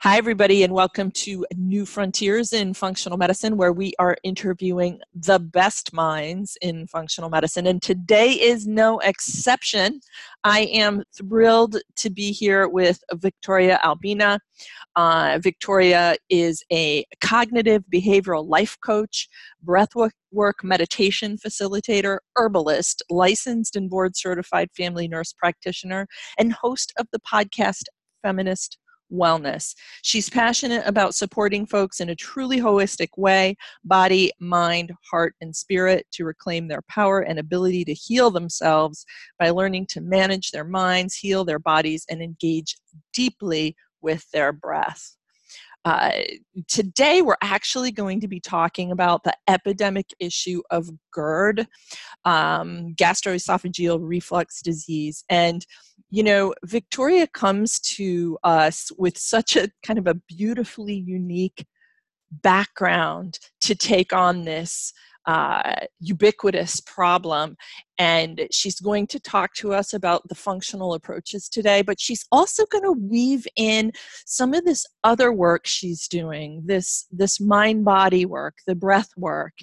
Hi, everybody, and welcome to New Frontiers in Functional Medicine, where we are interviewing the best minds in functional medicine. And today is no exception. I am thrilled to be here with Victoria Albina. Uh, Victoria is a cognitive behavioral life coach, breathwork meditation facilitator, herbalist, licensed and board certified family nurse practitioner, and host of the podcast Feminist wellness. She's passionate about supporting folks in a truly holistic way body, mind, heart, and spirit to reclaim their power and ability to heal themselves by learning to manage their minds, heal their bodies, and engage deeply with their breath. Uh, today, we're actually going to be talking about the epidemic issue of GERD, um, gastroesophageal reflux disease. And, you know, Victoria comes to us with such a kind of a beautifully unique background to take on this uh, ubiquitous problem. And she's going to talk to us about the functional approaches today, but she's also going to weave in some of this other work she's doing, this, this mind body work, the breath work,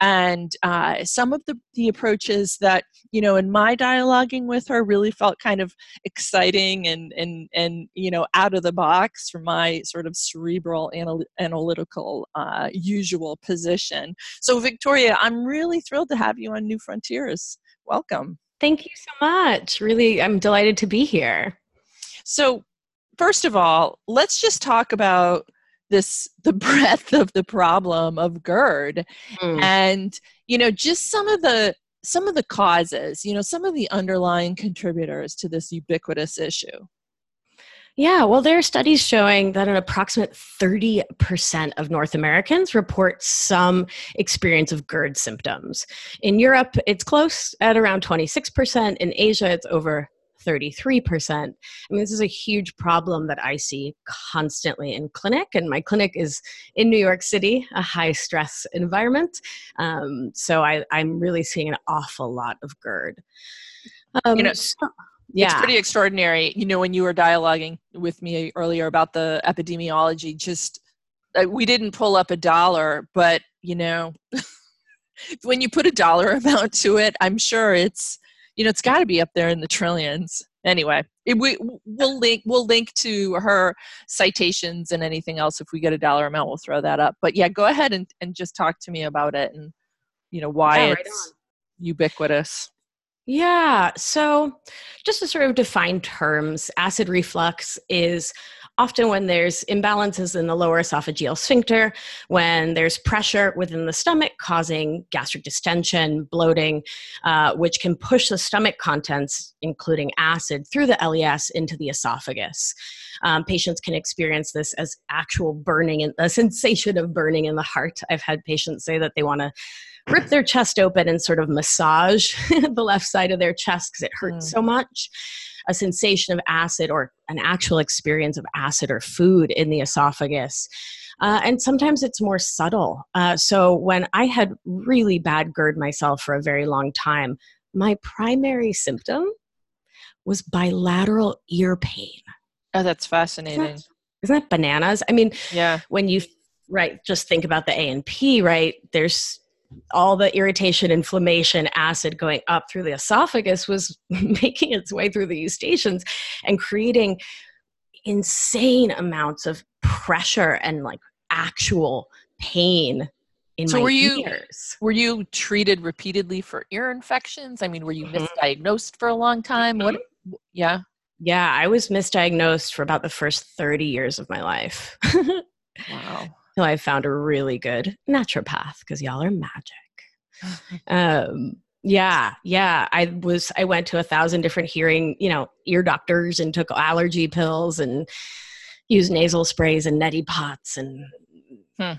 and uh, some of the, the approaches that, you know, in my dialoguing with her really felt kind of exciting and, and, and you know, out of the box from my sort of cerebral anal- analytical uh, usual position. So, Victoria, I'm really thrilled to have you on New Frontiers. Welcome. Thank you so much. Really, I'm delighted to be here. So, first of all, let's just talk about this the breadth of the problem of GERD mm. and you know just some of the some of the causes, you know, some of the underlying contributors to this ubiquitous issue. Yeah, well, there are studies showing that an approximate 30% of North Americans report some experience of GERD symptoms. In Europe, it's close at around 26%. In Asia, it's over 33%. I mean, this is a huge problem that I see constantly in clinic, and my clinic is in New York City, a high stress environment. Um, so I, am really seeing an awful lot of GERD. Um, you know, so, yeah. It's pretty extraordinary. You know, when you were dialoguing with me earlier about the epidemiology, just uh, we didn't pull up a dollar, but you know, when you put a dollar amount to it, I'm sure it's you know it's got to be up there in the trillions. Anyway, it, we we'll link we'll link to her citations and anything else if we get a dollar amount, we'll throw that up. But yeah, go ahead and and just talk to me about it and you know why yeah, right it's on. ubiquitous. Yeah. So, just to sort of define terms, acid reflux is often when there's imbalances in the lower esophageal sphincter, when there's pressure within the stomach causing gastric distension, bloating, uh, which can push the stomach contents, including acid, through the LES into the esophagus. Um, patients can experience this as actual burning and a sensation of burning in the heart. I've had patients say that they want to rip their chest open and sort of massage the left side of their chest because it hurts mm. so much. A sensation of acid or an actual experience of acid or food in the esophagus. Uh, and sometimes it's more subtle. Uh, so when I had really bad GERD myself for a very long time, my primary symptom was bilateral ear pain. Oh, that's fascinating. Isn't that, isn't that bananas? I mean, yeah. When you right, just think about the A and P, right? There's all the irritation, inflammation, acid going up through the esophagus was making its way through the eustachians and creating insane amounts of pressure and like actual pain in so my were you ears. were you treated repeatedly for ear infections i mean were you mm-hmm. misdiagnosed for a long time what mm-hmm. yeah yeah i was misdiagnosed for about the first 30 years of my life wow till I found a really good naturopath because y'all are magic. um, yeah, yeah. I was I went to a thousand different hearing, you know, ear doctors and took allergy pills and used nasal sprays and neti pots and hmm.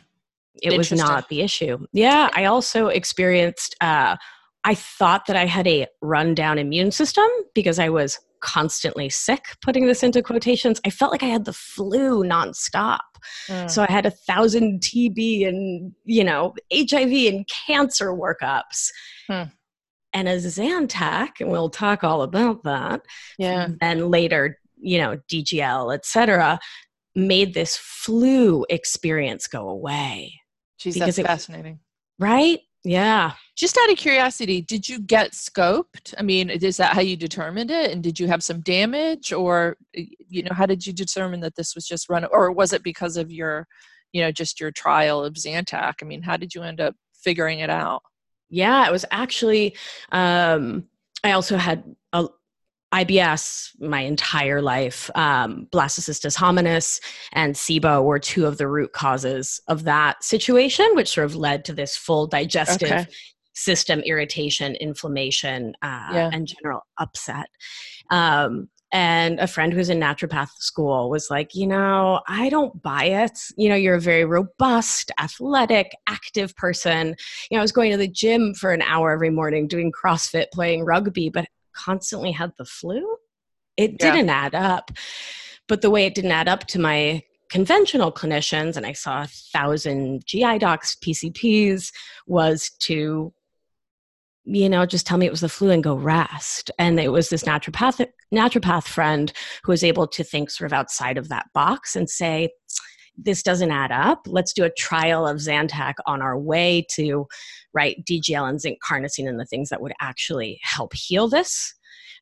it was not the issue. Yeah, I also experienced uh I thought that I had a rundown immune system because I was constantly sick, putting this into quotations. I felt like I had the flu nonstop. Mm. So I had a thousand TB and, you know, HIV and cancer workups. Hmm. And a Zantac, and we'll talk all about that. Yeah. And later, you know, DGL, etc made this flu experience go away. Geez, that's it, fascinating. Right? Yeah. Just out of curiosity, did you get scoped? I mean, is that how you determined it? And did you have some damage or, you know, how did you determine that this was just run, or was it because of your, you know, just your trial of Zantac? I mean, how did you end up figuring it out? Yeah, it was actually, um, I also had a, IBS my entire life. Um, blastocystis hominis and SIBO were two of the root causes of that situation, which sort of led to this full digestive okay. system irritation, inflammation, uh, yeah. and general upset. Um, and a friend who's in naturopath school was like, you know, I don't buy it. You know, you're a very robust, athletic, active person. You know, I was going to the gym for an hour every morning doing CrossFit, playing rugby, but constantly had the flu. It yeah. didn't add up. But the way it didn't add up to my conventional clinicians, and I saw a thousand GI docs, PCPs, was to you know, just tell me it was the flu and go rest. And it was this naturopathic naturopath friend who was able to think sort of outside of that box and say, this doesn't add up. Let's do a trial of Zantac on our way to right DGL and zinc carnosine and the things that would actually help heal this.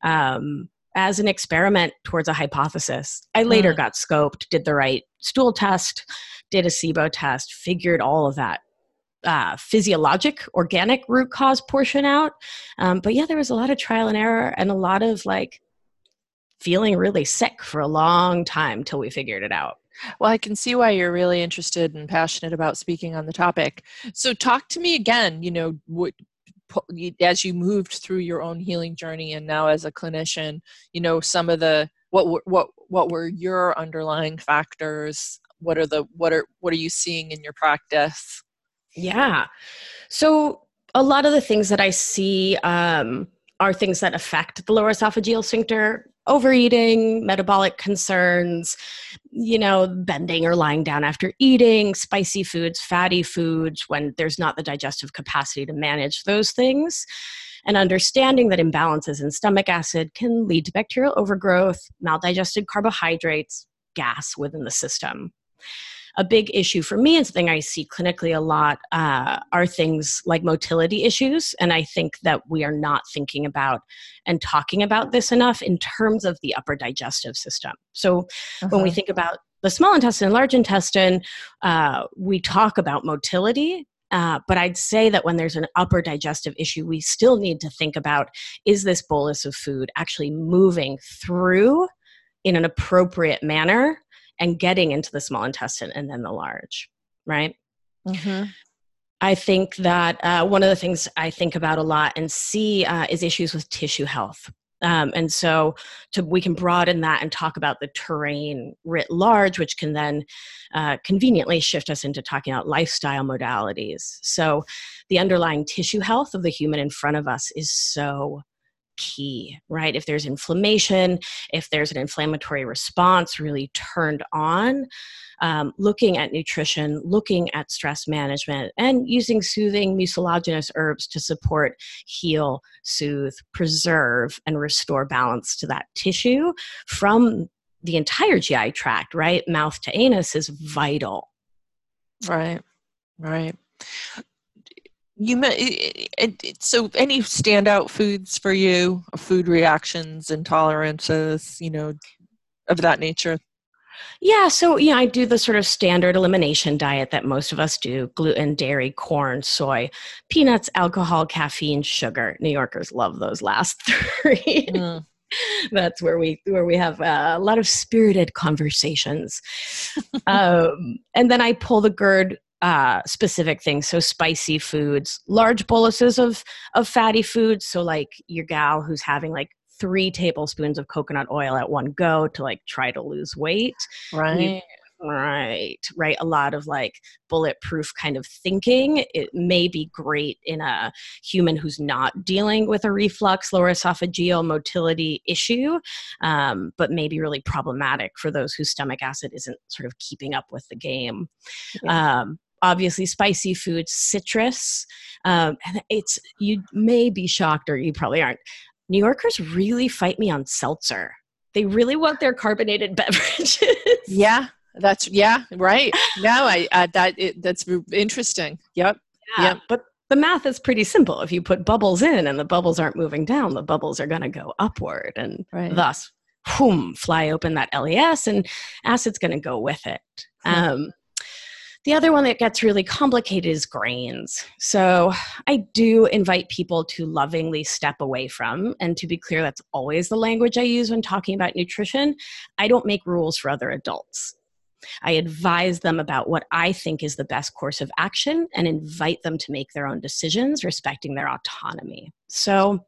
Um, as an experiment towards a hypothesis. I later mm. got scoped, did the right stool test, did a SIBO test, figured all of that uh, physiologic, organic root cause portion out. Um, but yeah, there was a lot of trial and error and a lot of like feeling really sick for a long time till we figured it out. Well, I can see why you're really interested and passionate about speaking on the topic. So, talk to me again. You know, what, as you moved through your own healing journey, and now as a clinician, you know, some of the what what what were your underlying factors? What are the what are what are you seeing in your practice? Yeah, so a lot of the things that I see um, are things that affect the lower esophageal sphincter overeating, metabolic concerns, you know, bending or lying down after eating, spicy foods, fatty foods, when there's not the digestive capacity to manage those things. And understanding that imbalances in stomach acid can lead to bacterial overgrowth, maldigested carbohydrates, gas within the system a big issue for me and something I see clinically a lot uh, are things like motility issues. And I think that we are not thinking about and talking about this enough in terms of the upper digestive system. So uh-huh. when we uh-huh. think about the small intestine, and large intestine, uh, we talk about motility. Uh, but I'd say that when there's an upper digestive issue, we still need to think about is this bolus of food actually moving through in an appropriate manner and getting into the small intestine and then the large, right? Mm-hmm. I think that uh, one of the things I think about a lot and see uh, is issues with tissue health. Um, and so to, we can broaden that and talk about the terrain writ large, which can then uh, conveniently shift us into talking about lifestyle modalities. So the underlying tissue health of the human in front of us is so key, right? If there's inflammation, if there's an inflammatory response really turned on, um, looking at nutrition, looking at stress management, and using soothing mucilaginous herbs to support, heal, soothe, preserve, and restore balance to that tissue from the entire GI tract, right? Mouth to anus is vital. Right, right you may, so any standout foods for you? Food reactions intolerances you know of that nature? Yeah so yeah i do the sort of standard elimination diet that most of us do gluten dairy corn soy peanuts alcohol caffeine sugar. New yorkers love those last three. Mm. that's where we where we have a lot of spirited conversations. Um, and then i pull the GERD uh, specific things. So spicy foods, large boluses of of fatty foods. So like your gal who's having like three tablespoons of coconut oil at one go to like try to lose weight. Right. right. Right. A lot of like bulletproof kind of thinking. It may be great in a human who's not dealing with a reflux, lower esophageal motility issue, um, but maybe really problematic for those whose stomach acid isn't sort of keeping up with the game. Yeah. Um, obviously spicy foods, citrus. Um, and it's you may be shocked, or you probably aren't. New Yorkers really fight me on seltzer. They really want their carbonated beverages. Yeah, that's yeah, right. No, I uh, that it, that's interesting. Yep. Yeah, yep. But the math is pretty simple. If you put bubbles in and the bubbles aren't moving down, the bubbles are going to go upward, and right. thus, boom, fly open that LES, and acid's going to go with it. Um, the other one that gets really complicated is grains. So I do invite people to lovingly step away from, and to be clear, that's always the language I use when talking about nutrition. I don't make rules for other adults. I advise them about what I think is the best course of action and invite them to make their own decisions, respecting their autonomy. So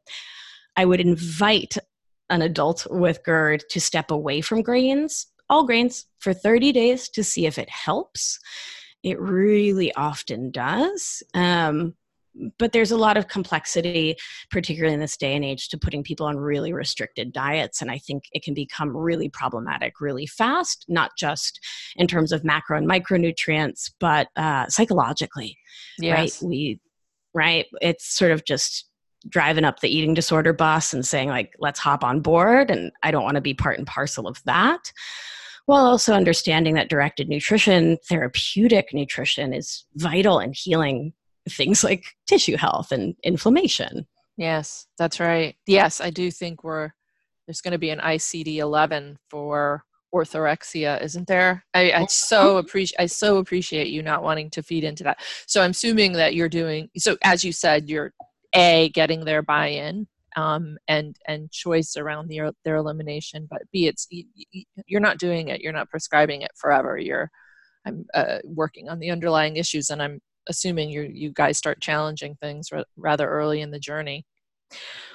I would invite an adult with GERD to step away from grains, all grains, for 30 days to see if it helps it really often does. Um, but there's a lot of complexity, particularly in this day and age, to putting people on really restricted diets. And I think it can become really problematic really fast, not just in terms of macro and micronutrients, but uh, psychologically. Yes. Right? We, right? It's sort of just driving up the eating disorder bus and saying, like, let's hop on board. And I don't want to be part and parcel of that while also understanding that directed nutrition, therapeutic nutrition, is vital in healing things like tissue health and inflammation. Yes, that's right. Yes, I do think we're there's going to be an ICD 11 for orthorexia, isn't there? I, I oh, so oh. appreciate I so appreciate you not wanting to feed into that. So I'm assuming that you're doing so as you said, you're a getting their buy-in um, and and choice around their their elimination. But b it's you're not doing it. You're not prescribing it forever. You're I'm uh, working on the underlying issues, and I'm assuming you you guys start challenging things r- rather early in the journey.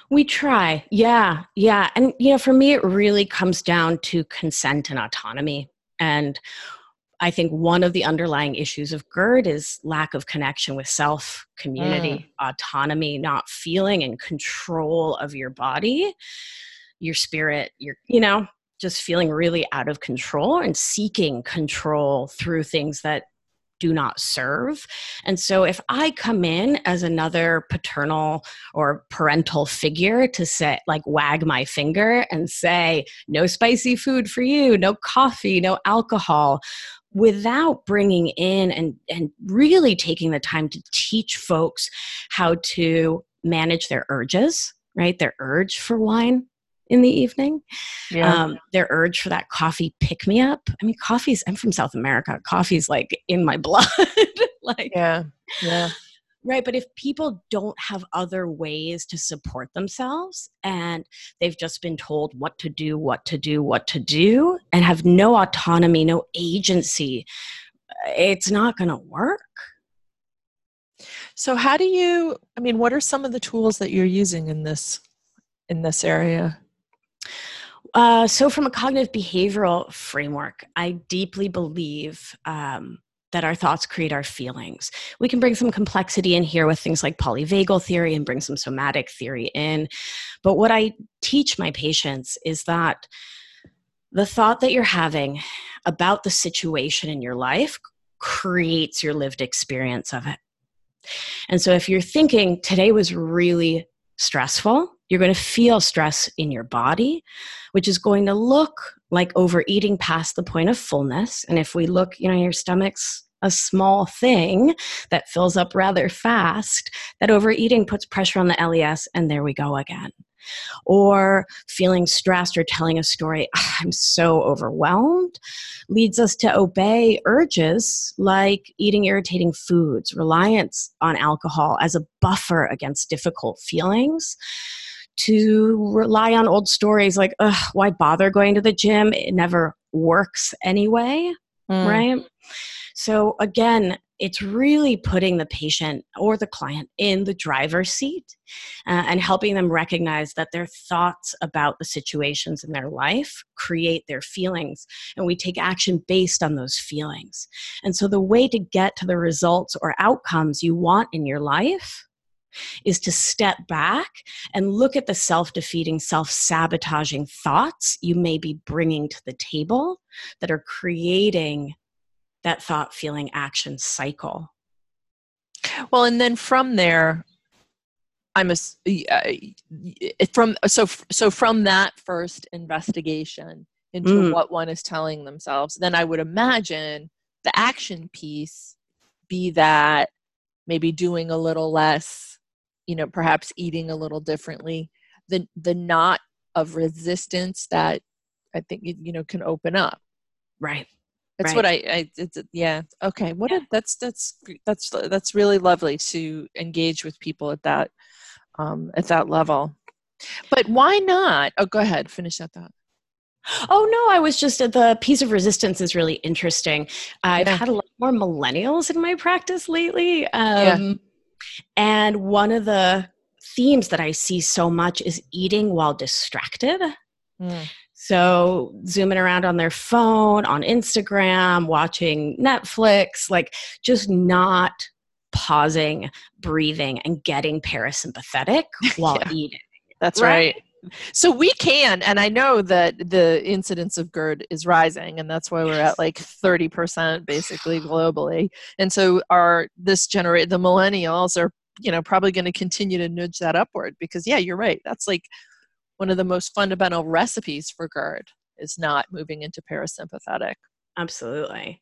We try, yeah, yeah, and you know, for me, it really comes down to consent and autonomy, and I think one of the underlying issues of GERD is lack of connection with self, community, mm. autonomy, not feeling in control of your body, your spirit, your, you know, just feeling really out of control and seeking control through things that do not serve. And so if I come in as another paternal or parental figure to say, like, wag my finger and say, no spicy food for you, no coffee, no alcohol, without bringing in and, and really taking the time to teach folks how to manage their urges, right? Their urge for wine in the evening, yeah. um, their urge for that coffee pick me up. I mean, coffee's, I'm from South America. Coffee's like in my blood. like, yeah, yeah. Right. But if people don't have other ways to support themselves and they've just been told what to do, what to do, what to do, and have no autonomy, no agency, it's not going to work. So how do you I mean what are some of the tools that you're using in this in this area? Uh, so, from a cognitive behavioral framework, I deeply believe um, that our thoughts create our feelings. We can bring some complexity in here with things like polyvagal theory and bring some somatic theory in. But what I teach my patients is that the thought that you're having about the situation in your life creates your lived experience of it. And so if you're thinking today was really stressful, you're going to feel stress in your body, which is going to look like overeating past the point of fullness. And if we look, you know, your stomach's a small thing that fills up rather fast, that overeating puts pressure on the LES, and there we go again. Or feeling stressed or telling a story, ah, I'm so overwhelmed, leads us to obey urges like eating irritating foods, reliance on alcohol as a buffer against difficult feelings to rely on old stories like, why bother going to the gym? It never works anyway, mm. right? So, again, it's really putting the patient or the client in the driver's seat uh, and helping them recognize that their thoughts about the situations in their life create their feelings, and we take action based on those feelings. And so, the way to get to the results or outcomes you want in your life is to step back and look at the self defeating, self sabotaging thoughts you may be bringing to the table that are creating that thought, feeling, action cycle. Well, and then from there, I'm a uh, from so so from that first investigation, into mm. what one is telling themselves, then I would imagine the action piece be that maybe doing a little less, you know, perhaps eating a little differently, the the knot of resistance that I think you know can open up. Right. That's right. what I, I it's, yeah. Okay. What yeah. a, that's that's that's that's really lovely to engage with people at that um, at that level. But why not? Oh, go ahead. Finish that thought. Oh no, I was just the piece of resistance is really interesting. I've yeah. had a lot more millennials in my practice lately, um, yeah. And one of the themes that I see so much is eating while distracted. Mm. So, zooming around on their phone, on Instagram, watching Netflix, like just not pausing, breathing, and getting parasympathetic while yeah. eating. That's right. right. So we can, and I know that the incidence of GERD is rising, and that's why we're at like 30% basically globally. And so our this generate the millennials are, you know, probably going to continue to nudge that upward because yeah, you're right. That's like one of the most fundamental recipes for GERD is not moving into parasympathetic. Absolutely.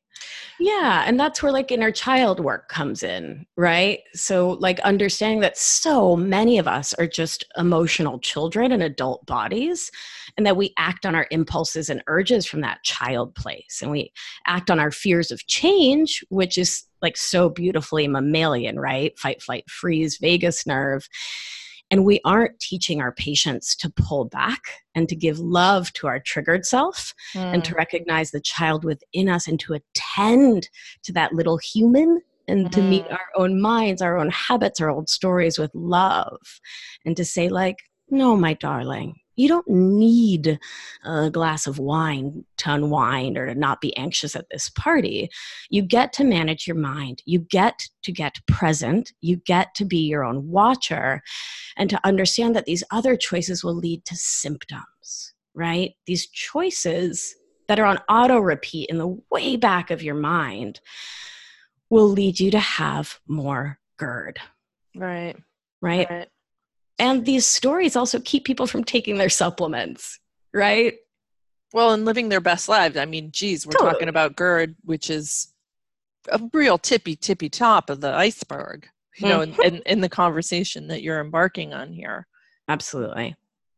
Yeah. And that's where like inner child work comes in, right? So, like understanding that so many of us are just emotional children in adult bodies, and that we act on our impulses and urges from that child place. And we act on our fears of change, which is like so beautifully mammalian, right? Fight, flight, freeze, vagus nerve. And we aren't teaching our patients to pull back and to give love to our triggered self mm. and to hmm. recognize the child within us and to attend to that little human and mm. to meet hmm. our own minds, our own habits, our old stories with love and to say, like, no, my darling, you don't need a glass of wine to unwind or to not be anxious at this party. You get to manage your mind. You get to get present. You get to be your own watcher and to understand that these other choices will lead to symptoms, right? These choices that are on auto repeat in the way back of your mind will lead you to have more GERD. Right. Right. right. And these stories also keep people from taking their supplements, right? Well, and living their best lives. I mean, geez, we're totally. talking about GERD, which is a real tippy, tippy top of the iceberg, you know, mm-hmm. in, in, in, the conversation that you're embarking on here. Absolutely.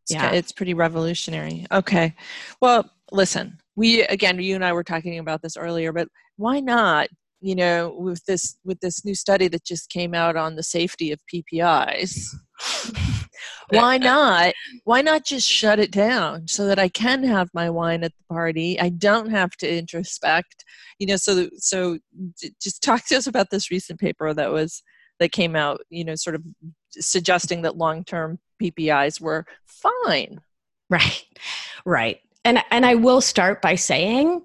Yeah. It's, it's pretty revolutionary. Okay. Well, listen, we, again, you and I were talking about this earlier, but why not you know with this with this new study that just came out on the safety of ppis why not why not just shut it down so that i can have my wine at the party? I don't have to introspect you know so so just talk to us about this recent paper that was that came out you know sort of suggesting that long-term ppis were fine. Right. Right. And and i will start by saying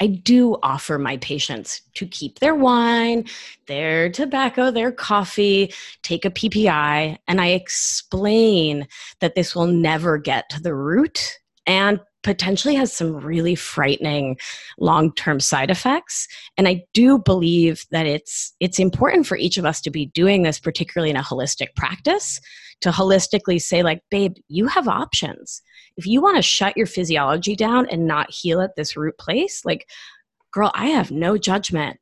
I do offer my patients to keep their wine, their tobacco, their coffee, take a PPI, and I explain that this will never get to the root and potentially has some really frightening long-term side effects. And i do believe that it's it's important for each of us to be doing this particularly in a holistic practice to holistically say like babe you have options. If you want to shut your physiology down and not heal at this root place like girl i have no judgment.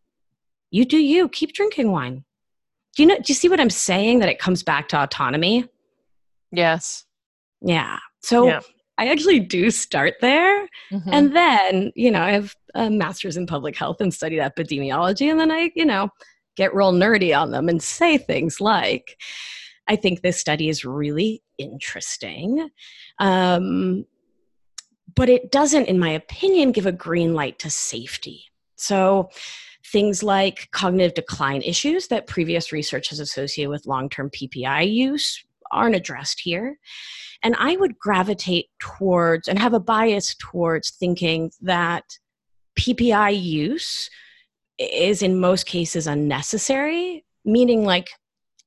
You do you. Keep drinking wine. Do you know do you see what i'm saying? That it comes back to autonomy? Yes. Yeah. So yeah. I actually do start there mm-hmm. and then you know i have a master's in public health and studied epidemiology and then i you know get real nerdy on them and say things like I think this study is really interesting. Um, but it doesn't, in my opinion, give a green light to safety. So, things like cognitive decline issues that previous research has associated with long term PPI use aren't addressed here. And I would gravitate towards and have a bias towards thinking that PPI use is in most cases unnecessary, meaning like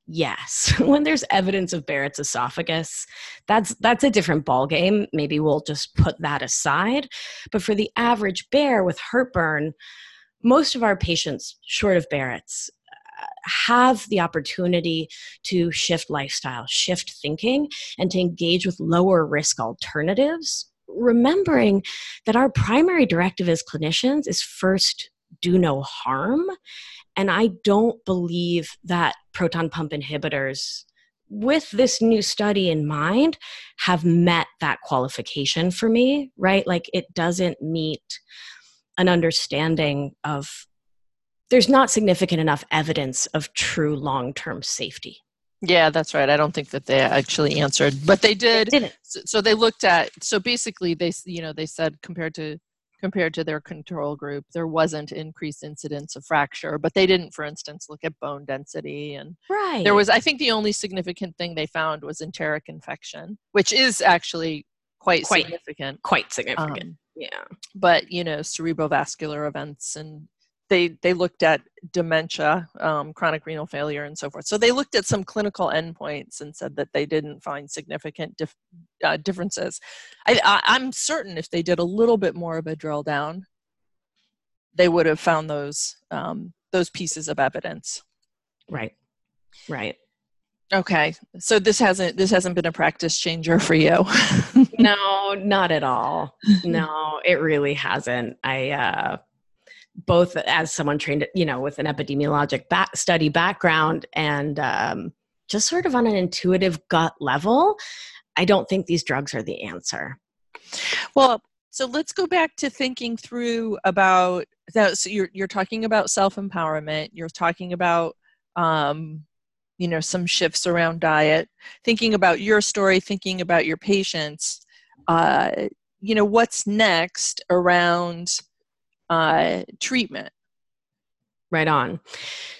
yes when there's evidence of barrett's esophagus that's that's a different ball game maybe we'll just put that aside but for the average bear with heartburn most of our patients short of barrett's have the opportunity to shift lifestyle shift thinking and to engage with lower risk alternatives remembering that our primary directive as clinicians is first do no harm. And I don't believe that proton pump inhibitors, with this new study in mind, have met that qualification for me, right? Like it doesn't meet an understanding of, there's not significant enough evidence of true long term safety. Yeah, that's right. I don't think that they actually answered, but they did. They so, so, they looked at. So basically, they you know they said compared to compared to their control group, there wasn't increased incidence of fracture, but they didn't, for instance, look at bone density and right. There was, I think, the only significant thing they found was enteric infection, which is actually quite, quite significant. Quite significant. Um, yeah. But you know, cerebrovascular events and they they looked at dementia, um, chronic renal failure, and so forth. So they looked at some clinical endpoints and said that they didn't find significant dif- uh, differences. I, am certain if they did a little bit more of a drill down, they would have found those um, those pieces of evidence. Right. Right. Okay, so this hasn't this hasn't been a practice changer for you. no, not at all. No, it really hasn't. I uh both as someone trained, you know, with an epidemiologic back study background and um, just sort of on an intuitive gut level, I don't think these drugs are the answer. Well, so let's go back to thinking through about that. So you're you're talking about self empowerment. You're talking about um, you know some shifts around diet. Thinking about your story. Thinking about your patients. Uh, you know what's next around uh, treatment. Right on.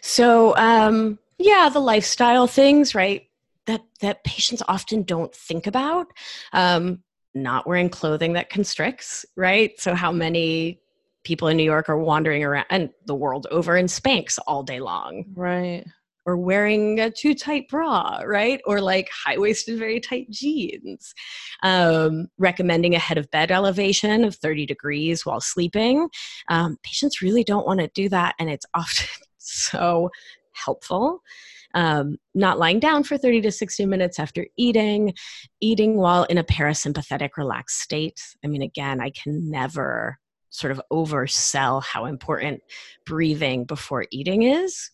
So, um, yeah, the lifestyle things, right? That that patients often don't think about. Um, not wearing clothing that constricts, right? So, how many people in New York are wandering around and the world over in Spanx all day long? Right or wearing a too tight bra, right? Or like high waisted, very tight jeans. Um, recommending a head of bed elevation of 30 degrees while sleeping. Um, patients really don't want to do that, and it's often so helpful. Um, not lying down for 30 to 60 minutes after eating, eating while in a parasympathetic relaxed state. I mean, again, I can never sort of oversell how important breathing before eating is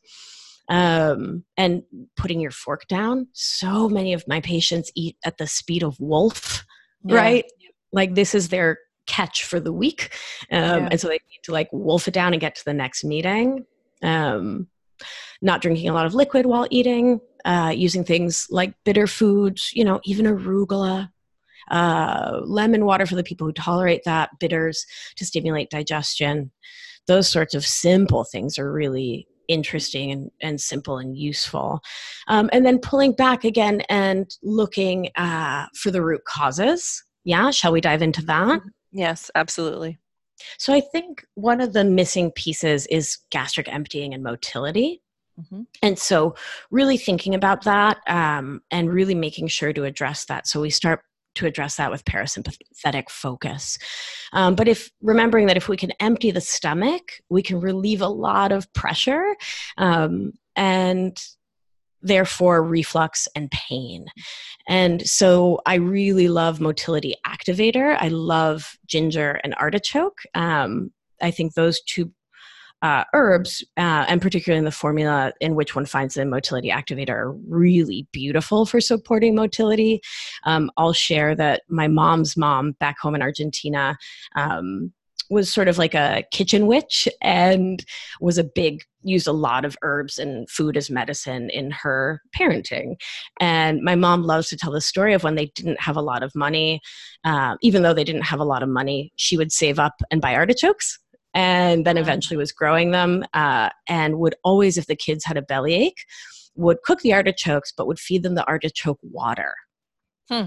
um, and putting your fork down. So many of my patients eat at the speed of wolf, yeah. right? Like this is their catch for the week, um, yeah. and so they need to like wolf it down and get to the next meeting. Um, not drinking a lot of liquid while eating, uh, using things like bitter foods, you know, even arugula, uh, lemon water for the people who tolerate that, bitters to stimulate digestion. Those sorts of simple things are really interesting and, and simple and useful. Um, and then pulling back again and looking uh, for the root causes. Yeah, shall we dive into that? Mm-hmm. Yes, absolutely. So I think one of the missing pieces is gastric emptying and motility. Mm-hmm. And so, really thinking about that um, and really making sure to address that. So, we start to address that with parasympathetic focus. Um, but if remembering that if we can empty the stomach, we can relieve a lot of pressure um, and therefore reflux and pain. And so I really love Motility Activator. I love ginger and artichoke. Um, I think those two uh, herbs, uh, and particularly in the formula in which one finds the motility activator, are really beautiful for supporting motility. Um, I'll share that my mom's mom back home in Argentina um, was sort of like a kitchen witch and was a big used a lot of herbs and food as medicine in her parenting and my mom loves to tell the story of when they didn't have a lot of money uh, even though they didn't have a lot of money she would save up and buy artichokes and then eventually was growing them uh, and would always if the kids had a bellyache would cook the artichokes but would feed them the artichoke water hmm.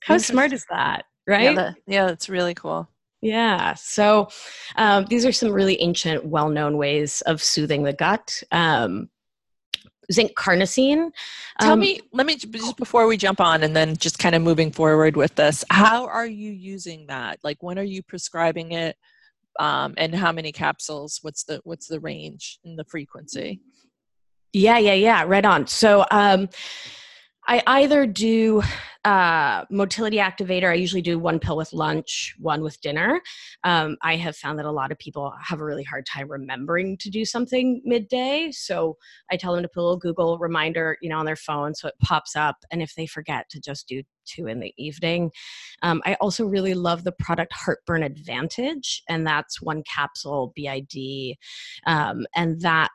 how smart is that right yeah, that, yeah that's really cool yeah so um, these are some really ancient well-known ways of soothing the gut um, zinc carnosine. Tell um, me, let me just before we jump on and then just kind of moving forward with this, how are you using that? Like, when are you prescribing it? Um, and how many capsules what's the what's the range and the frequency? Yeah yeah yeah right on. So um, I either do uh, motility activator. I usually do one pill with lunch, one with dinner. Um, I have found that a lot of people have a really hard time remembering to do something midday. So I tell them to put a little Google reminder, you know, on their phone so it pops up. And if they forget, to just do two in the evening. Um, I also really love the product Heartburn Advantage, and that's one capsule BID, um, and that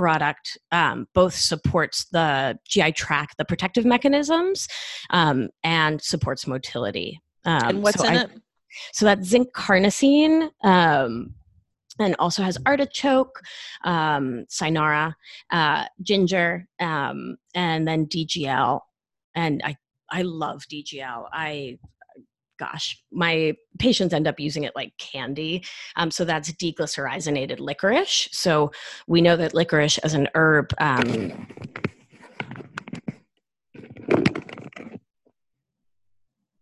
product um, both supports the GI tract, the protective mechanisms, um, and supports motility. Um, and what's so in I, it? So that's zinc carnosine. Um, and also has artichoke, um, cynara, uh, ginger, um, and then DGL. And I I love DGL. I gosh, my patients end up using it like candy. Um, so that's deglycyrrhizinated licorice. So we know that licorice as an herb. Um,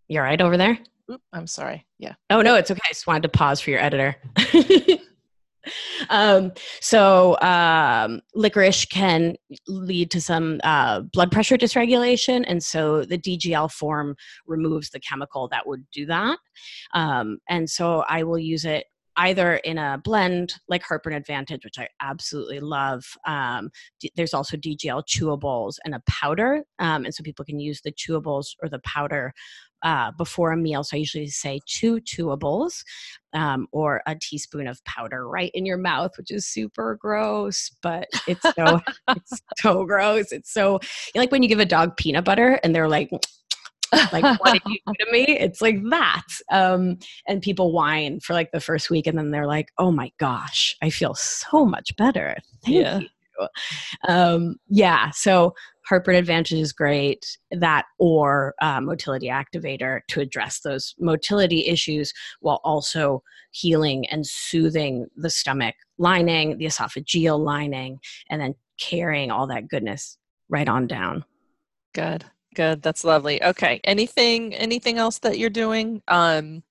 you're right over there? Oop, I'm sorry. Yeah. Oh, no, it's okay. I just wanted to pause for your editor. um, so um, licorice can lead to some uh, blood pressure dysregulation, and so the DGL form removes the chemical that would do that. Um, and so I will use it either in a blend like Heartburn Advantage, which I absolutely love. Um, d- there's also DGL chewables and a powder, um, and so people can use the chewables or the powder uh, before a meal. So I usually say two chewables um, or a teaspoon of powder right in your mouth, which is super gross, but it's so it's so gross. It's so like when you give a dog peanut butter and they're like. like what did you do to me it's like that um, and people whine for like the first week and then they're like oh my gosh i feel so much better thank yeah. you um, yeah so heartburn advantage is great that or uh, motility activator to address those motility issues while also healing and soothing the stomach lining the esophageal lining and then carrying all that goodness right on down. Good good. That's lovely. Okay anything anything else that you're doing um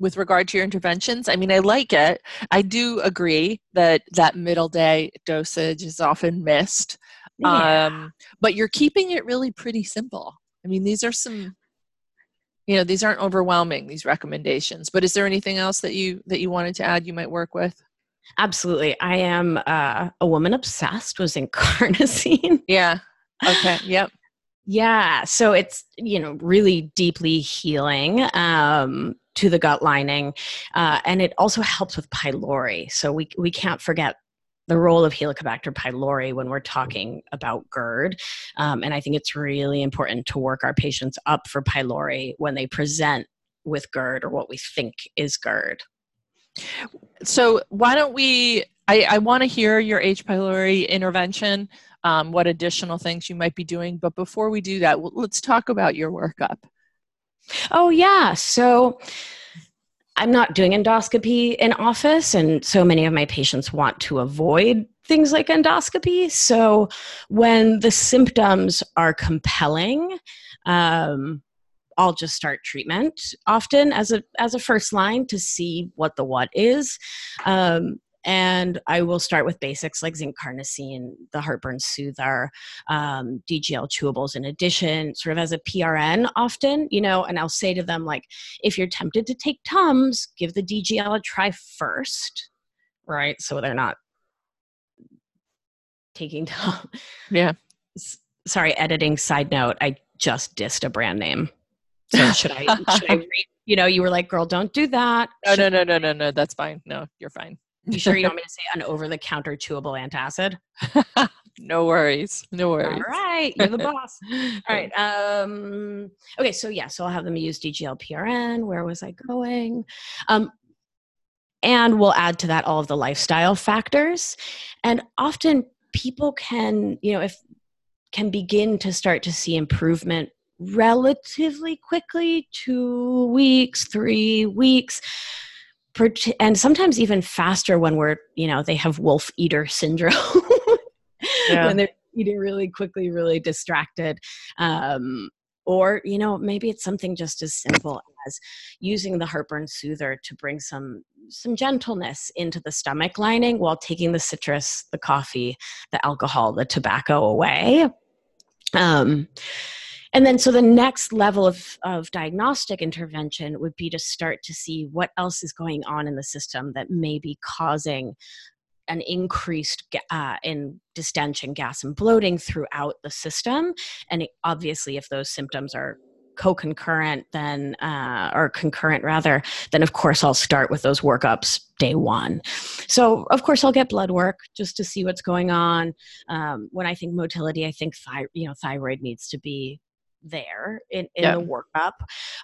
with regard to your interventions? I mean i like it. I do agree that that middle day dosage is often missed yeah. um, but you're keeping it really pretty simple. I mean these are some you know these aren't overwhelming these recommendations but is there anything else that you that you wanted to add you might work with? Absolutely. I am uh, a woman obsessed with zinc carnosine. Yeah. Okay. Yep. Yeah. So it's you know really deeply healing um to the gut lining. Uh, and it also helps with pylori. So we we can't forget the role of Helicobacter pylori when we're talking about GERD. Um, and I think it's really important to work our patients up for pylori when they present with GERD or what we think is GERD. So, why don't we? I, I want to hear your H. pylori intervention, um, what additional things you might be doing. But before we do that, let's talk about your workup. Oh, yeah. So, I'm not doing endoscopy in office, and so many of my patients want to avoid things like endoscopy. So when the symptoms are compelling, um, I'll just start treatment often as a as a first line to see what the what is. Um, and I will start with basics like zinc carnosine, the heartburn soother, um, DGL chewables in addition, sort of as a PRN often, you know, and I'll say to them, like, if you're tempted to take Tums, give the DGL a try first, right? So they're not taking Tums. Yeah. sorry, editing side note, I just dissed a brand name. So should I, should I read? You know, you were like, girl, don't do that. No, no, no, no, no, no. That's fine. No, you're fine. You sure you don't want me to say an over the counter chewable antacid? no worries. No worries. All right. You're the boss. All right. Um, okay. So, yeah. So I'll have them use DGL PRN. Where was I going? Um, and we'll add to that all of the lifestyle factors. And often people can, you know, if can begin to start to see improvement relatively quickly two weeks, three weeks and sometimes even faster when we're you know they have wolf eater syndrome. Yeah. when they're eating really quickly really distracted. Um, or you know maybe it's something just as simple as using the heartburn soother to bring some some gentleness into the stomach lining while taking the citrus the coffee the alcohol the tobacco away. Um, and then so the next level of, of diagnostic intervention would be to start to see what else is going on in the system that may be causing an increased uh, in distension gas and bloating throughout the system. And it, obviously if those symptoms are co-concurrent then uh, or concurrent rather then of course i'll start with those workups day one. So of course i'll get blood work just to see what's going on. Um, when i think motility i think thy- you know thyroid needs to be there in, in the workup.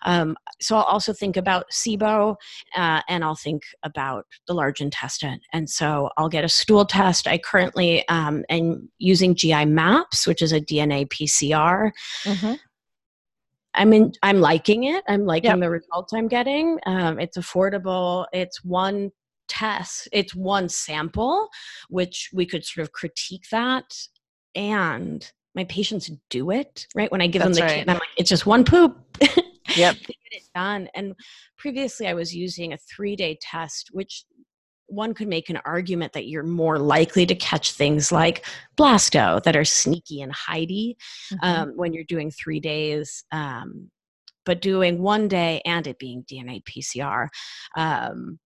Um, so I'll also think about SIBO uh, and I'll think about the large intestine. And so I'll get a stool test. I currently um, am using GI Maps, which is a DNA PCR. Mm-hmm. I'm in, I'm liking it. I'm liking yep. the results I'm getting. Um, it's affordable. It's one test. It's one sample, which we could sort of critique that. And my patients do it, right? When I give That's them the right. kit, I'm like, it's just one poop. Yep. get it done. And previously I was using a three day test, which one could make an argument that you're more likely to catch things like blasto that are sneaky and hidey mm-hmm. um, when you're doing three days. Um, but doing one day and it being DNA PCR, um,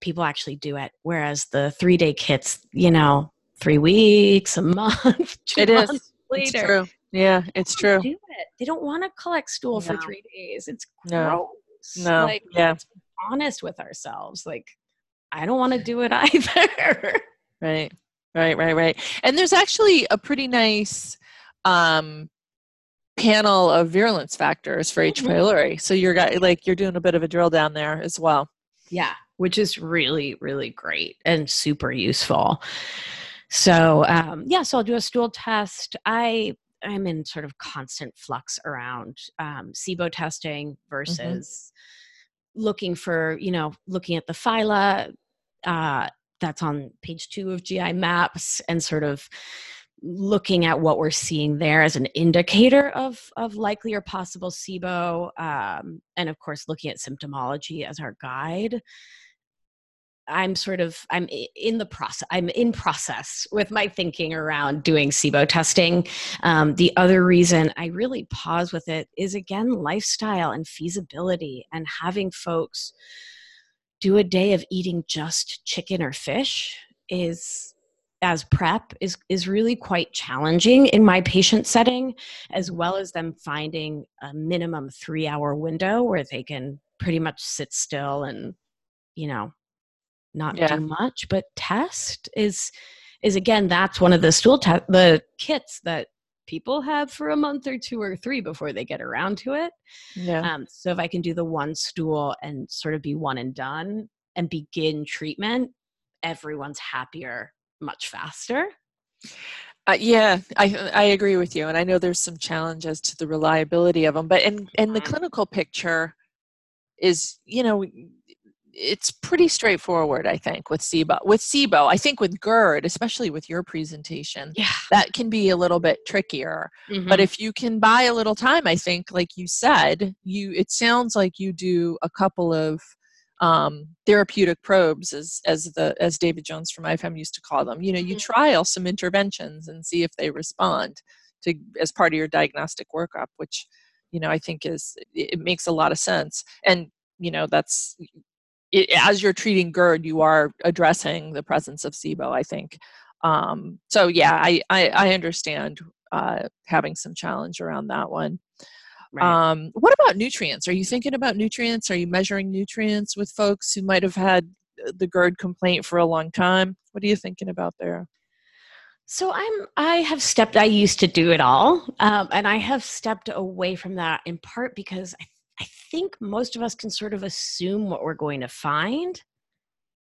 people actually do it. Whereas the three day kits, you know, three weeks, a month, it months is. Later. It's true. Yeah, it's true. Do it. They don't want to collect stool no. for three days. It's gross. No. no. Like, yeah. honest with ourselves. Like, I don't want to do it either. right, right, right, right. And there's actually a pretty nice um, panel of virulence factors for H. Mm-hmm. pylori. So you're like you're doing a bit of a drill down there as well. Yeah, which is really really great and super useful. So um, yeah, so I'll do a stool test. I I'm in sort of constant flux around um, SIBO testing mm-hmm. versus mm-hmm. looking for you know looking at the phyla uh, that's on page two of GI maps and sort of looking at what we're seeing there as an indicator of of likely or possible SIBO, um, and of course looking at symptomology as our guide. I'm sort of I'm in the process. I'm in process with my thinking around doing SIBO testing. Um, the other reason I really pause with it is again lifestyle and feasibility, and having folks do a day of eating just chicken or fish is as prep is is really quite challenging in my patient setting as well as them finding a minimum 3 hour window where they can pretty much sit still and you know not yeah. do much but test is is again that's one of the stool te- the kits that people have for a month or two or three before they get around to it. Yeah. Um, so if I can do the one stool and sort of be one and done and begin treatment, everyone's happier much faster. Uh, yeah, I I agree with you, and I know there's some challenges to the reliability of them, but in in the mm-hmm. clinical picture is you know it's pretty straightforward, I think, with SIBO. With SIBO, I think with GERD, especially with your presentation, yeah. that can be a little bit trickier. Mm-hmm. But if you can buy a little time, I think, like you said, you it sounds like you do a couple of um, therapeutic probes, as as the as David Jones from IFM used to call them. You know, you mm-hmm. trial some interventions and see if they respond to as part of your diagnostic workup, which you know I think is it makes a lot of sense. And you know that's it, as you're treating GERD, you are addressing the presence of SIBO, I think. Um, so yeah, I, I, I understand uh, having some challenge around that one. Right. Um, what about nutrients? Are you thinking about nutrients? Are you measuring nutrients with folks who might have had the GERD complaint for a long time? What are you thinking about there? So I'm I have stepped I used to do it all um, and I have stepped away from that in part because I I think most of us can sort of assume what we're going to find,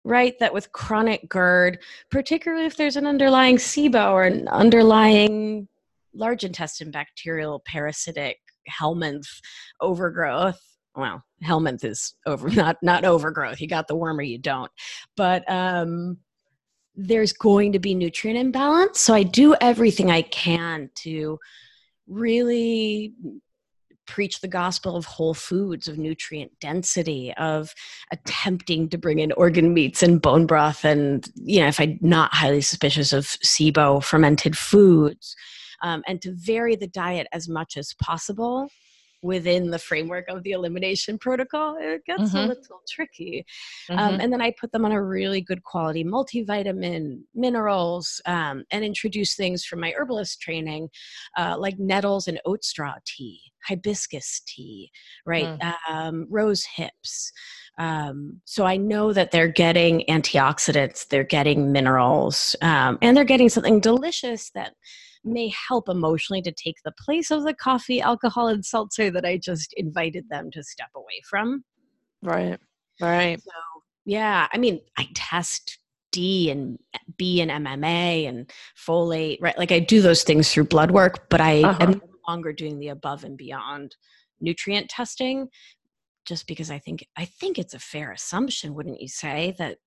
right? That with chronic GERD, particularly if there's an underlying SIBO or an underlying large intestine bacterial parasitic helminth overgrowth, well, helminth is over not not overgrowth. You got the worm or you don't. But um there's going to be nutrient imbalance. So I do everything I can to really preach the gospel of whole foods, of nutrient density, of attempting to bring in organ meats and bone broth, and you know, if I'm not highly suspicious of SIBO, fermented foods. um, and to vary the diet as much as possible within the framework of the elimination protocol, it gets mm-hmm. a little tricky. Um, mm-hmm. Um, and then I put them on a really good quality multivitamin, minerals, um, and introduce things from my herbalist training, uh, like nettles and oat straw tea, hibiscus tea, right? Mm. Um, rose hips. Um, so I know that they're getting antioxidants, they're getting minerals, um, and they're getting something delicious that may help emotionally to take the place of the coffee, alcohol, and seltzer that I just invited them to step away from. Right. Right. So, yeah, I mean, I test D and B and MMA and folate, right? Like I do those things through blood work, but I uh-huh. am no longer doing the above and beyond nutrient testing just because I think I think it's a fair assumption, wouldn't you say, that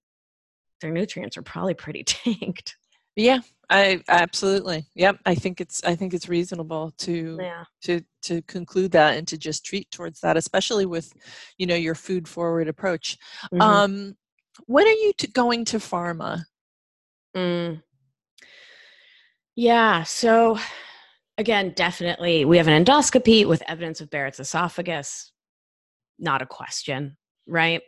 their nutrients are probably pretty tanked. Yeah, I absolutely. Yep, I think it's I think it's reasonable to yeah. to to conclude that and to just treat towards that, especially with, you know, your food forward approach. Mm-hmm. Um, when are you going to pharma? Mm. Yeah, so again, definitely we have an endoscopy with evidence of Barrett's esophagus. Not a question, right?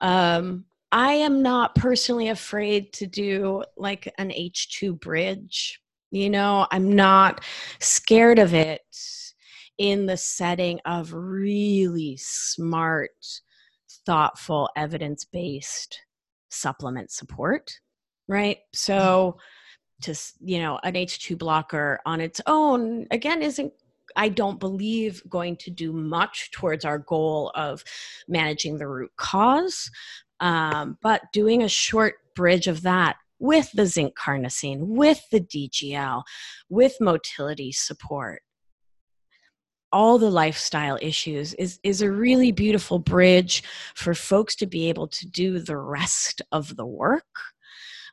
Um, I am not personally afraid to do like an H2 bridge. You know, I'm not scared of it in the setting of really smart, thoughtful, evidence based supplement support, right? So, mm-hmm. just, you know, an H2 blocker on its own, again, isn't I don't believe going to do much towards our goal of managing the root cause. Um, but doing a short bridge of that with the zinc carnosine, with the DGL, with motility support, all the lifestyle issues is is a really beautiful bridge for folks to be able to do the rest of the work.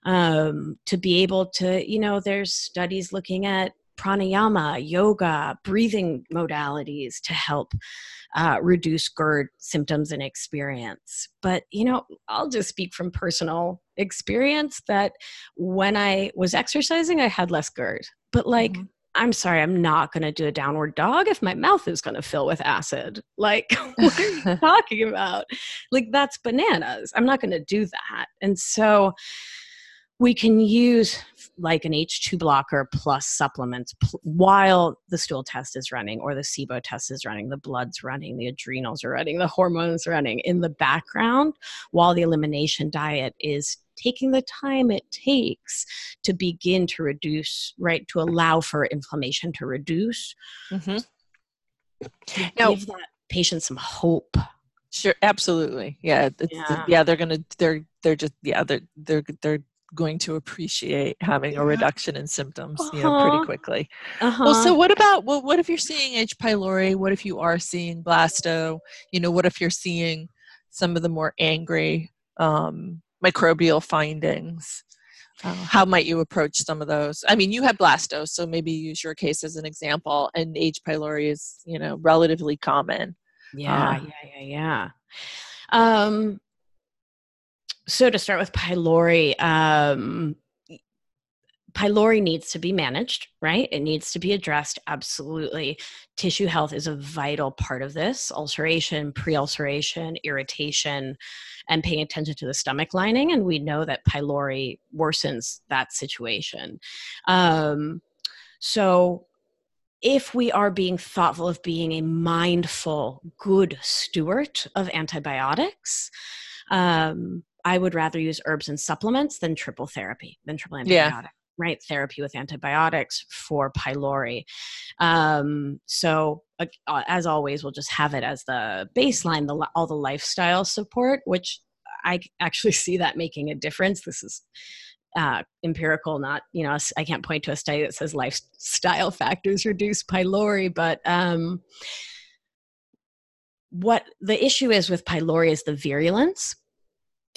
Um, to be able to you know there's studies looking at pranayama, yoga, breathing modalities to help uh, reduce GERD symptoms and experience. But, you know, I'll just speak from personal experience that when I was exercising, I had less GERD. But, like, mm-hmm. I'm sorry, I'm not going to do a downward dog if my mouth is going to fill with acid. Like, what are you talking about? Like, that's bananas. I'm not going to do that. And so, we can use like an H2 blocker plus supplements pl- while the stool test is running or the SIBO test is running, the blood's running, the adrenals are running, the hormones running in the background while the elimination diet is taking the time it takes to begin to reduce, right, to allow for inflammation to reduce. Mm-hmm. To now, give that patient some hope. Sure, absolutely. Yeah, yeah. yeah. They're gonna. They're. They're just. Yeah. They're. They're. They're going to appreciate having a reduction in symptoms uh-huh. you know pretty uh-huh. quickly. Uh-huh. well so what about well, what if you're seeing h. pylori? What if you are seeing blasto? You know what if you're seeing some of the more angry um, microbial findings? Uh, how might you approach some of those? I mean you had blasto so maybe use your case as an example and h. pylori is you know relatively common. Yeah uh, yeah yeah yeah. Um so to start with pylori, um, pylori needs to be managed, right? It needs to be addressed. Absolutely. Tissue health is a vital part of this ulceration, pre ulceration, irritation, and paying attention to the stomach lining. And we know that pylori worsens that situation. Um, so, if we are being thoughtful of being a mindful, good steward of antibiotics, um, I would rather use herbs and supplements than triple therapy, than triple antibiotic. Yeah. Right, therapy with antibiotics for pylori. Um, so, uh, as always, we'll just have it as the baseline, the all the lifestyle support, which I actually see that making a difference. This is uh, empirical, not you know I can't point to a study that says lifestyle factors reduce pylori, but um, what the issue is with pylori is the virulence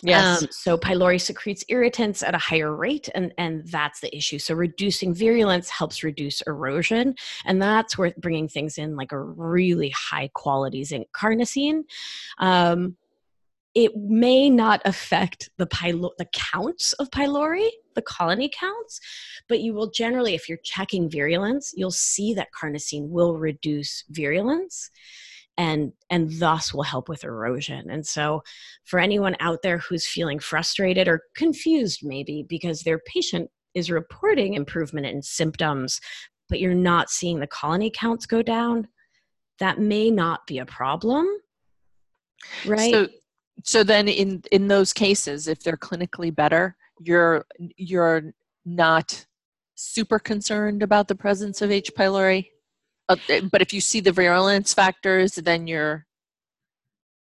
Yes. Um, so pylori secretes irritants at a higher rate, and, and that's the issue. So reducing virulence helps reduce erosion, and that's where bringing things in like a really high quality zinc carnosine. Um, it may not affect the pylo- the counts of pylori, the colony counts, but you will generally, if you're checking virulence, you'll see that carnosine will reduce virulence and and thus will help with erosion. And so for anyone out there who's feeling frustrated or confused maybe because their patient is reporting improvement in symptoms but you're not seeing the colony counts go down that may not be a problem right? So so then in in those cases if they're clinically better you're you're not super concerned about the presence of h pylori but if you see the virulence factors then you're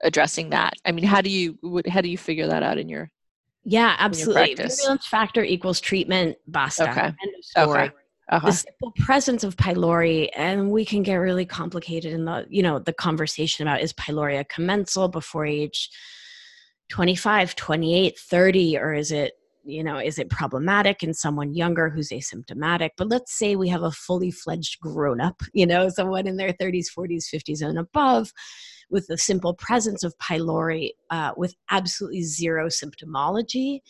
addressing that i mean how do you how do you figure that out in your yeah absolutely virulence factor equals treatment basta okay. End of story. okay. Uh-huh. the simple presence of pylori and we can get really complicated in the you know the conversation about is pylori commensal before age 25 28 30 or is it you know is it problematic in someone younger who's asymptomatic but let's say we have a fully fledged grown up you know someone in their 30s 40s 50s and above with the simple presence of pylori uh, with absolutely zero symptomology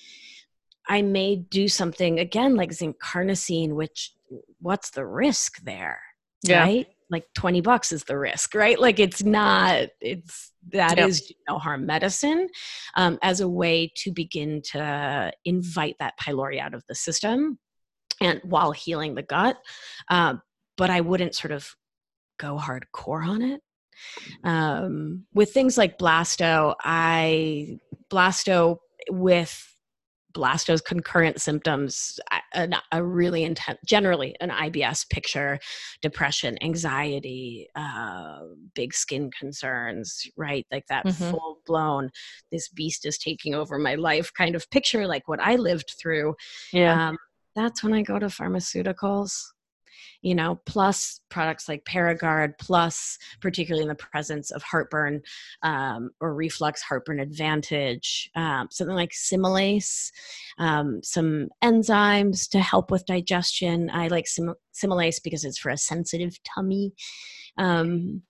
i may do something again like zinc carnosine which what's the risk there yeah. right like 20 bucks is the risk right like it's not it's that yep. is no harm medicine um, as a way to begin to invite that pylori out of the system and while healing the gut uh, but i wouldn't sort of go hardcore on it um, with things like blasto i blasto with blasto's concurrent symptoms a, a really intense generally an ibs picture depression anxiety uh, big skin concerns right? Like that mm-hmm. full blown this beast is taking over my life kind of picture like what i lived through. Yeah. Um, that's when i go to pharmaceuticals you know, plus products like Paragard, plus particularly in the presence of heartburn um, or reflux heartburn advantage, um, something like Similase, um, some enzymes to help with digestion. I like Sim- Similase because it's for a sensitive tummy. Um,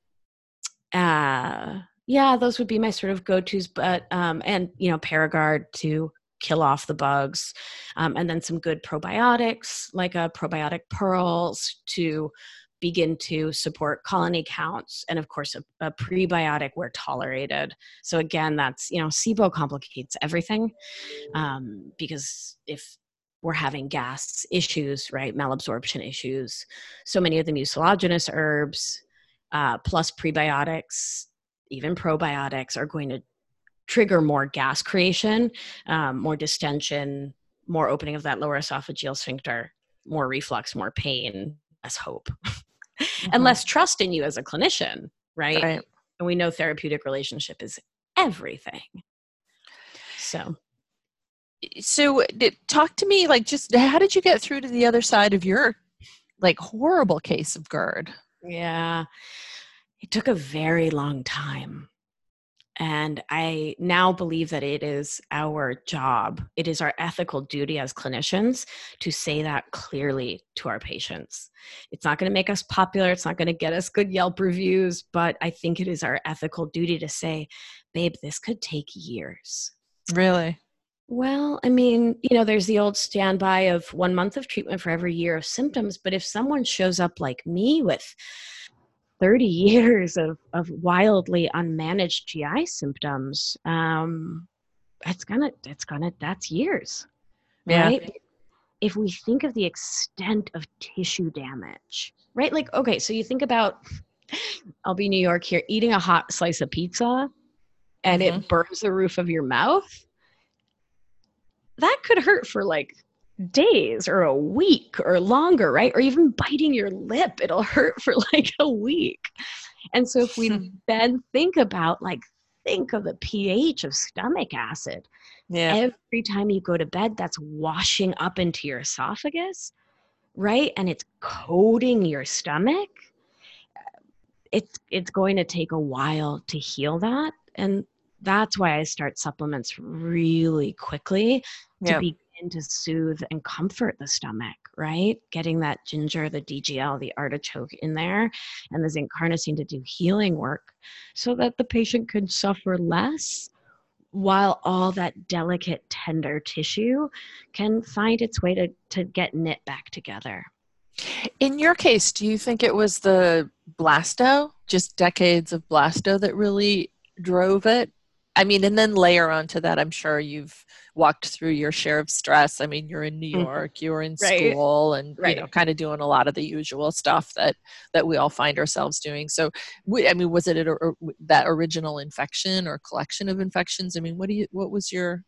uh, yeah, those would be my sort of go-tos, but um, and you know, Paragard to kill off the bugs. Um, and then some good probiotics, like a probiotic pearls to begin to support colony counts and of course a, a, prebiotic where tolerated so again that's you know sibo complicates everything um, because if we're having gas issues right malabsorption issues so many of the mucilaginous herbs uh, plus prebiotics even probiotics are going to trigger more gas creation, um, more distension, more opening of that lower esophageal sphincter, more reflux, more pain, less hope, mm-hmm. and less trust in you as a clinician, right? right? And we know therapeutic relationship is everything. So, so talk to me like just how did you get through to the other side of your like horrible case of GERD? Yeah, it took a very long time. And I now believe that it is our job, it is our ethical duty as clinicians to say that clearly to our patients. It's not going to make us popular, it's not going to get us good Yelp reviews, but I think it is our ethical duty to say, babe, this could take years. Really? Well, I mean, you know, there's the old standby of one month of treatment for every year of symptoms, but if someone shows up like me with 30 years of, of wildly unmanaged GI symptoms, um, it's gonna, it's gonna, that's years, yeah. right? If we think of the extent of tissue damage, right? Like, okay, so you think about, I'll be New York here, eating a hot slice of pizza and mm-hmm. it burns the roof of your mouth. That could hurt for like days or a week or longer, right? Or even biting your lip, it'll hurt for like a week. And so if we then think about like think of the pH of stomach acid. Yeah. Every time you go to bed, that's washing up into your esophagus, right? And it's coating your stomach. It's it's going to take a while to heal that. And that's why I start supplements really quickly to yep. Be to soothe and comfort the stomach, right? Getting that ginger, the DGL, the artichoke in there, and the zinc carnosine to do healing work so that the patient can suffer less while all that delicate, tender tissue can find its way to, to get knit back together. In your case, do you think it was the blasto, just decades of blasto, that really drove it? I mean, and then layer onto that, I'm sure you've walked through your share of stress. I mean, you're in New mm-hmm. York, mm-hmm. you're in right. school, and right. you know, kind of doing a lot of the usual stuff that that we all find ourselves doing. So, I mean, was it a, a, that original infection or collection of infections? I mean, what do you? What was your?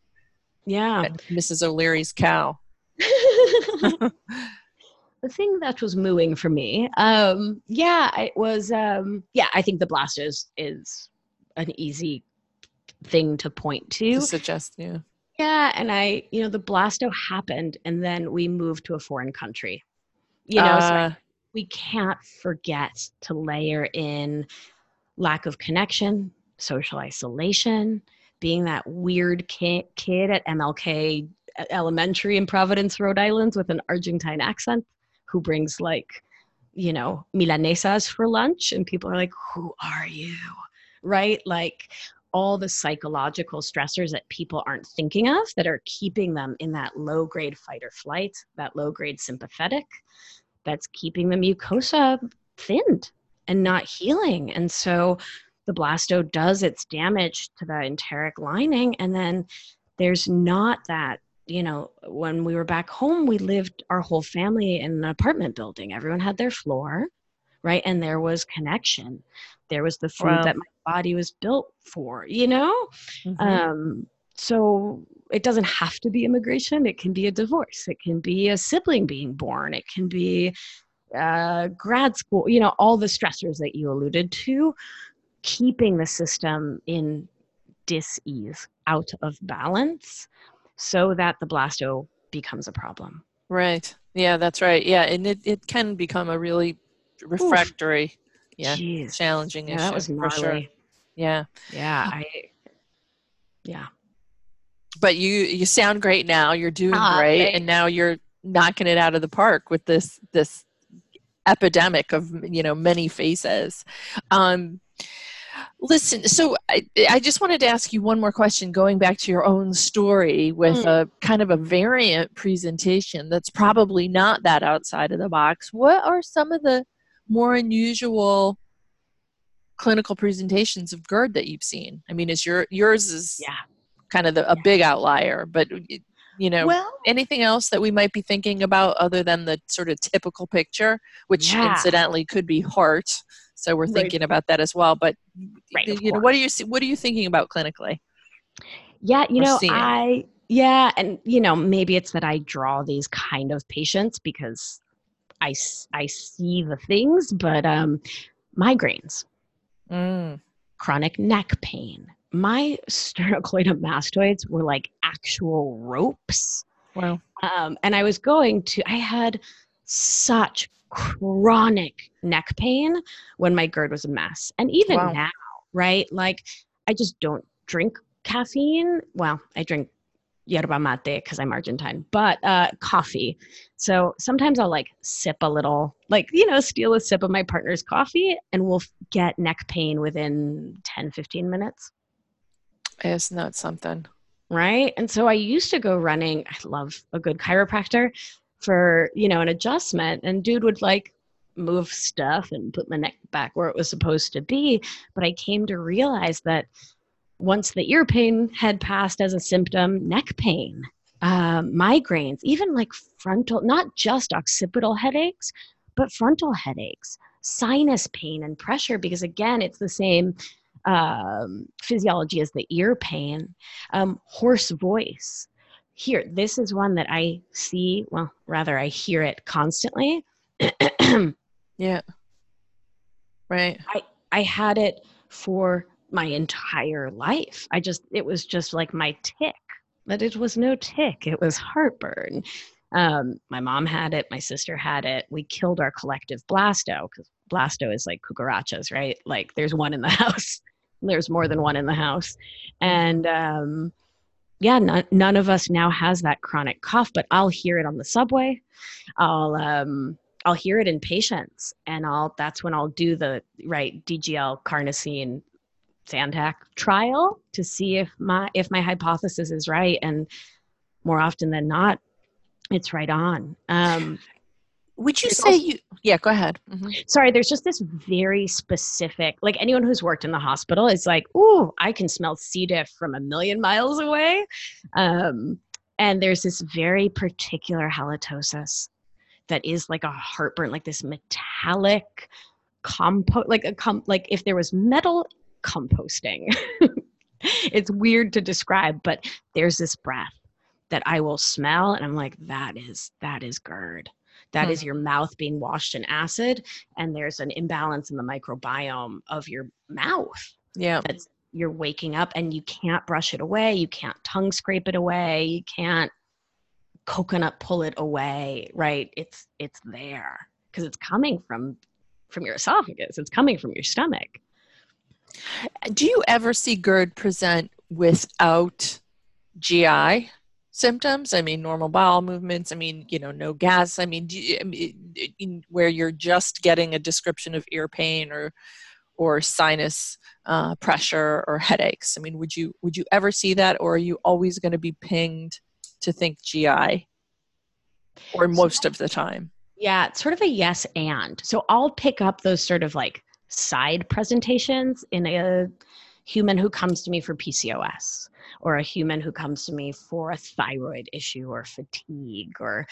Yeah, Mrs. O'Leary's cow. the thing that was mooing for me, um, yeah, it was. Um, yeah, I think the blast is is an easy thing to point to. To suggest, yeah. Yeah, and I, you know, the blasto happened, and then we moved to a foreign country. You know, uh, so we can't forget to layer in lack of connection, social isolation, being that weird kid, kid at MLK Elementary in Providence, Rhode Island, with an Argentine accent, who brings like, you know, milanesas for lunch, and people are like, "Who are you?" Right? Like all the psychological stressors that people aren't thinking of that are keeping them in that low grade fight or flight, that low grade sympathetic, that's keeping the mucosa thinned and not healing. And so the blasto does its damage to the enteric lining. And then there's not that, you know, when we were back home, we lived our whole family in an apartment building. Everyone had their floor, right? And there was connection. There was the food wow. that my body was built for, you know? Mm-hmm. Um, so it doesn't have to be immigration. It can be a divorce. It can be a sibling being born. It can be uh, grad school, you know, all the stressors that you alluded to, keeping the system in dis-ease, out of balance, so that the blasto becomes a problem. Right. Yeah, that's right. Yeah, and it, it can become a really refractory, Oof. yeah, Jeez. challenging yeah, issue. That was gnarly. for sure. Yeah. Yeah. I, yeah. But you you sound great now. You're doing ah, great, thanks. and now you're knocking it out of the park with this this epidemic of you know many faces. Um, listen, so I, I just wanted to ask you one more question. Going back to your own story with mm. a kind of a variant presentation that's probably not that outside of the box. What are some of the more unusual clinical presentations of GERD that you've seen? I mean, is your yours is yeah. kind of the, a yeah. big outlier, but you know, well, anything else that we might be thinking about other than the sort of typical picture, which yeah. incidentally could be heart. So we're thinking right. about that as well. But right, you know, what are you what are you thinking about clinically? Yeah, you know, seeing? I yeah, and you know, maybe it's that I draw these kind of patients because I I see the things, but um, migraines mm. chronic neck pain. My sternocleidomastoids were like actual ropes. Wow. Um, and I was going to, I had such chronic neck pain when my GERD was a mess. And even wow. now, right? Like, I just don't drink caffeine. Well, I drink yerba mate because I'm Argentine, but uh, coffee. So sometimes I'll like sip a little, like, you know, steal a sip of my partner's coffee and we'll get neck pain within 10, 15 minutes. Isn't that something? Right. And so I used to go running. I love a good chiropractor for, you know, an adjustment. And dude would like move stuff and put my neck back where it was supposed to be. But I came to realize that once the ear pain had passed as a symptom, neck pain, uh, migraines, even like frontal, not just occipital headaches, but frontal headaches, sinus pain and pressure, because again, it's the same um, physiology as the ear pain, um, hoarse voice. Here, this is one that I see, well, rather, I hear it constantly. yeah. Right. I, I had it for my entire life. I just, it was just like my tick, but it was no tick, it was heartburn. Um, my mom had it, my sister had it. We killed our collective blasto because blasto is like cucarachas, right? Like there's one in the house, there's more than one in the house. And um, yeah, none, none of us now has that chronic cough, but I'll hear it on the subway. I'll, um, I'll hear it in patients and I'll, that's when I'll do the right DGL carnosine Zantac trial to see if my if my hypothesis is right, and more often than not, it's right on. Um, would you say also, you? Yeah, go ahead. Mm-hmm. Sorry, there's just this very specific. Like anyone who's worked in the hospital is like, "Ooh, I can smell C. diff from a million miles away," um, and there's this very particular halitosis that is like a heartburn, like this metallic compo like a com- like if there was metal composting. it's weird to describe, but there's this breath that I will smell, and I'm like, that is that is GERD. That hmm. is your mouth being washed in acid, and there's an imbalance in the microbiome of your mouth. Yeah. That's you're waking up and you can't brush it away, you can't tongue scrape it away, you can't coconut pull it away, right? It's it's there because it's coming from from your esophagus. It's coming from your stomach. Do you ever see GERD present without GI? symptoms? I mean normal bowel movements i mean you know no gas i mean, you, I mean where you're just getting a description of ear pain or or sinus uh, pressure or headaches? I mean would you would you ever see that or are you always going to be pinged to think gi or most of the time? Yeah it's sort of a yes and. So i'll pick up those sort of like side presentations in a human who comes to me for pcos or a human who comes to me for a thyroid issue or fatigue or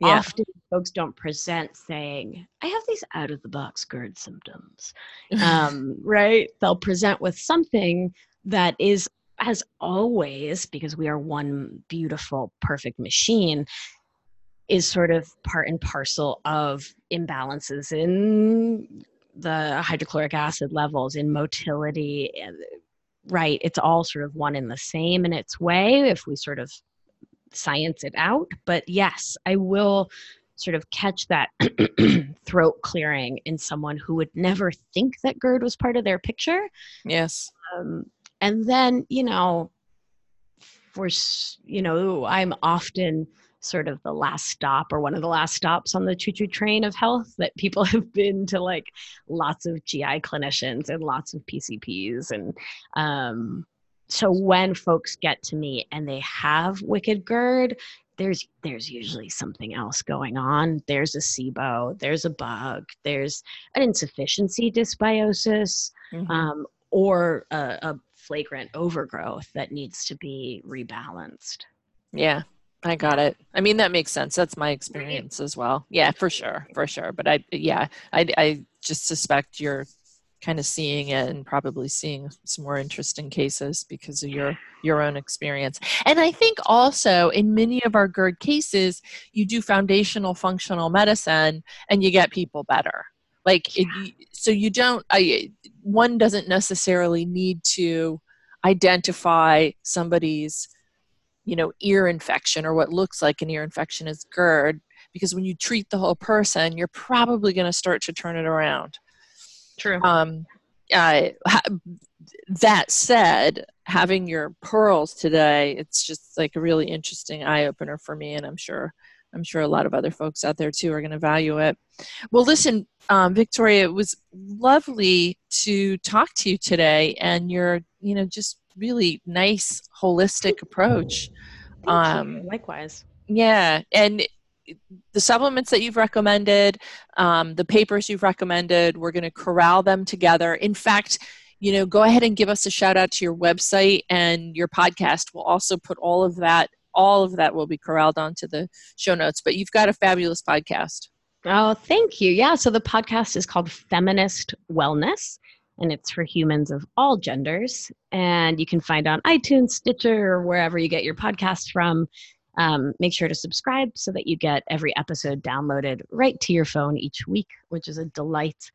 yeah. often folks don't present saying i have these out of the box gerd symptoms um, right they'll present with something that is as always because we are one beautiful perfect machine is sort of part and parcel of imbalances in the hydrochloric acid levels in motility right it's all sort of one in the same in its way if we sort of science it out but yes i will sort of catch that throat clearing in someone who would never think that GERD was part of their picture. Yes. Um, and then, you know, for, you know, I'm often sort of the last stop or one of the last stops on the choo choo train of health that people have been to like lots of GI clinicians and lots of PCPs. And um, so when folks get to me and they have wicked GERD, there's there's usually something else going on. There's a SIBO, there's a bug, there's an insufficiency dysbiosis, mm-hmm. um, or a, a flagrant overgrowth that needs to be rebalanced. Yeah, I got it. I mean, that makes sense. That's my experience as well. Yeah, for sure, for sure. But I, yeah, I, I just suspect you're kind of seeing it and probably seeing some more interesting cases because of your your own experience. And I think also in many of our GERD cases, you do foundational functional medicine and you get people better. Like, it, so you don't. I one doesn't necessarily need to identify somebody's you know ear infection or what looks like an ear infection is GERD because when you treat the whole person you're probably going to start to turn it around. True. Um, uh, that said having your pearls today it's just like a really interesting eye opener for me and i'm sure i'm sure a lot of other folks out there too are going to value it. Well listen um, victoria it was lovely to talk to you today and you're you know just really nice holistic approach. Um, Likewise. Yeah, and the supplements that you've recommended, um, the papers you've recommended, we're going to corral them together. In fact, you know, go ahead and give us a shout out to your website and your podcast. We'll also put all of that, all of that will be corralled onto the show notes. But you've got a fabulous podcast. Oh, thank you. Yeah. So the podcast is called Feminist Wellness and it's for humans of all genders. And you can find on iTunes, Stitcher, or wherever you get your podcasts from. Um, make sure to subscribe so that you get every episode downloaded right to your phone each week, which is a delight.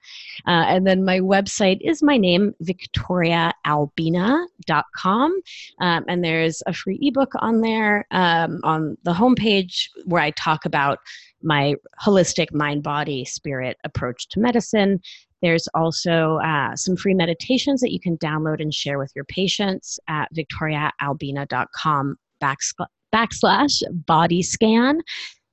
Uh, and then my website is my name, victoriaalbina.com. Um, and there's a free ebook on there um, on the homepage where I talk about my holistic mind, body, spirit approach to medicine. There's also uh, some free meditations that you can download and share with your patients at victoriaalbina.com backslash body scan.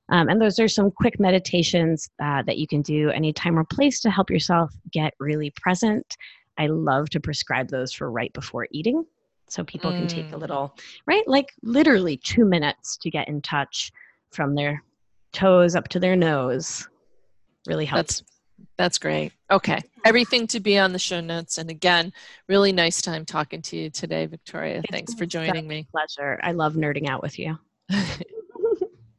Um, and those are some quick meditations uh, that you can do anytime or place to help yourself get really present I love to prescribe those for right before eating. So people mm. can take a mm. little, right? Like literally two minutes to get in touch from their toes up to their nose. Really helps. That's that's great. Okay. Everything to be on the show notes. And again, really nice time talking to you today, Victoria. Thanks for joining me. Pleasure. I love nerding out with you.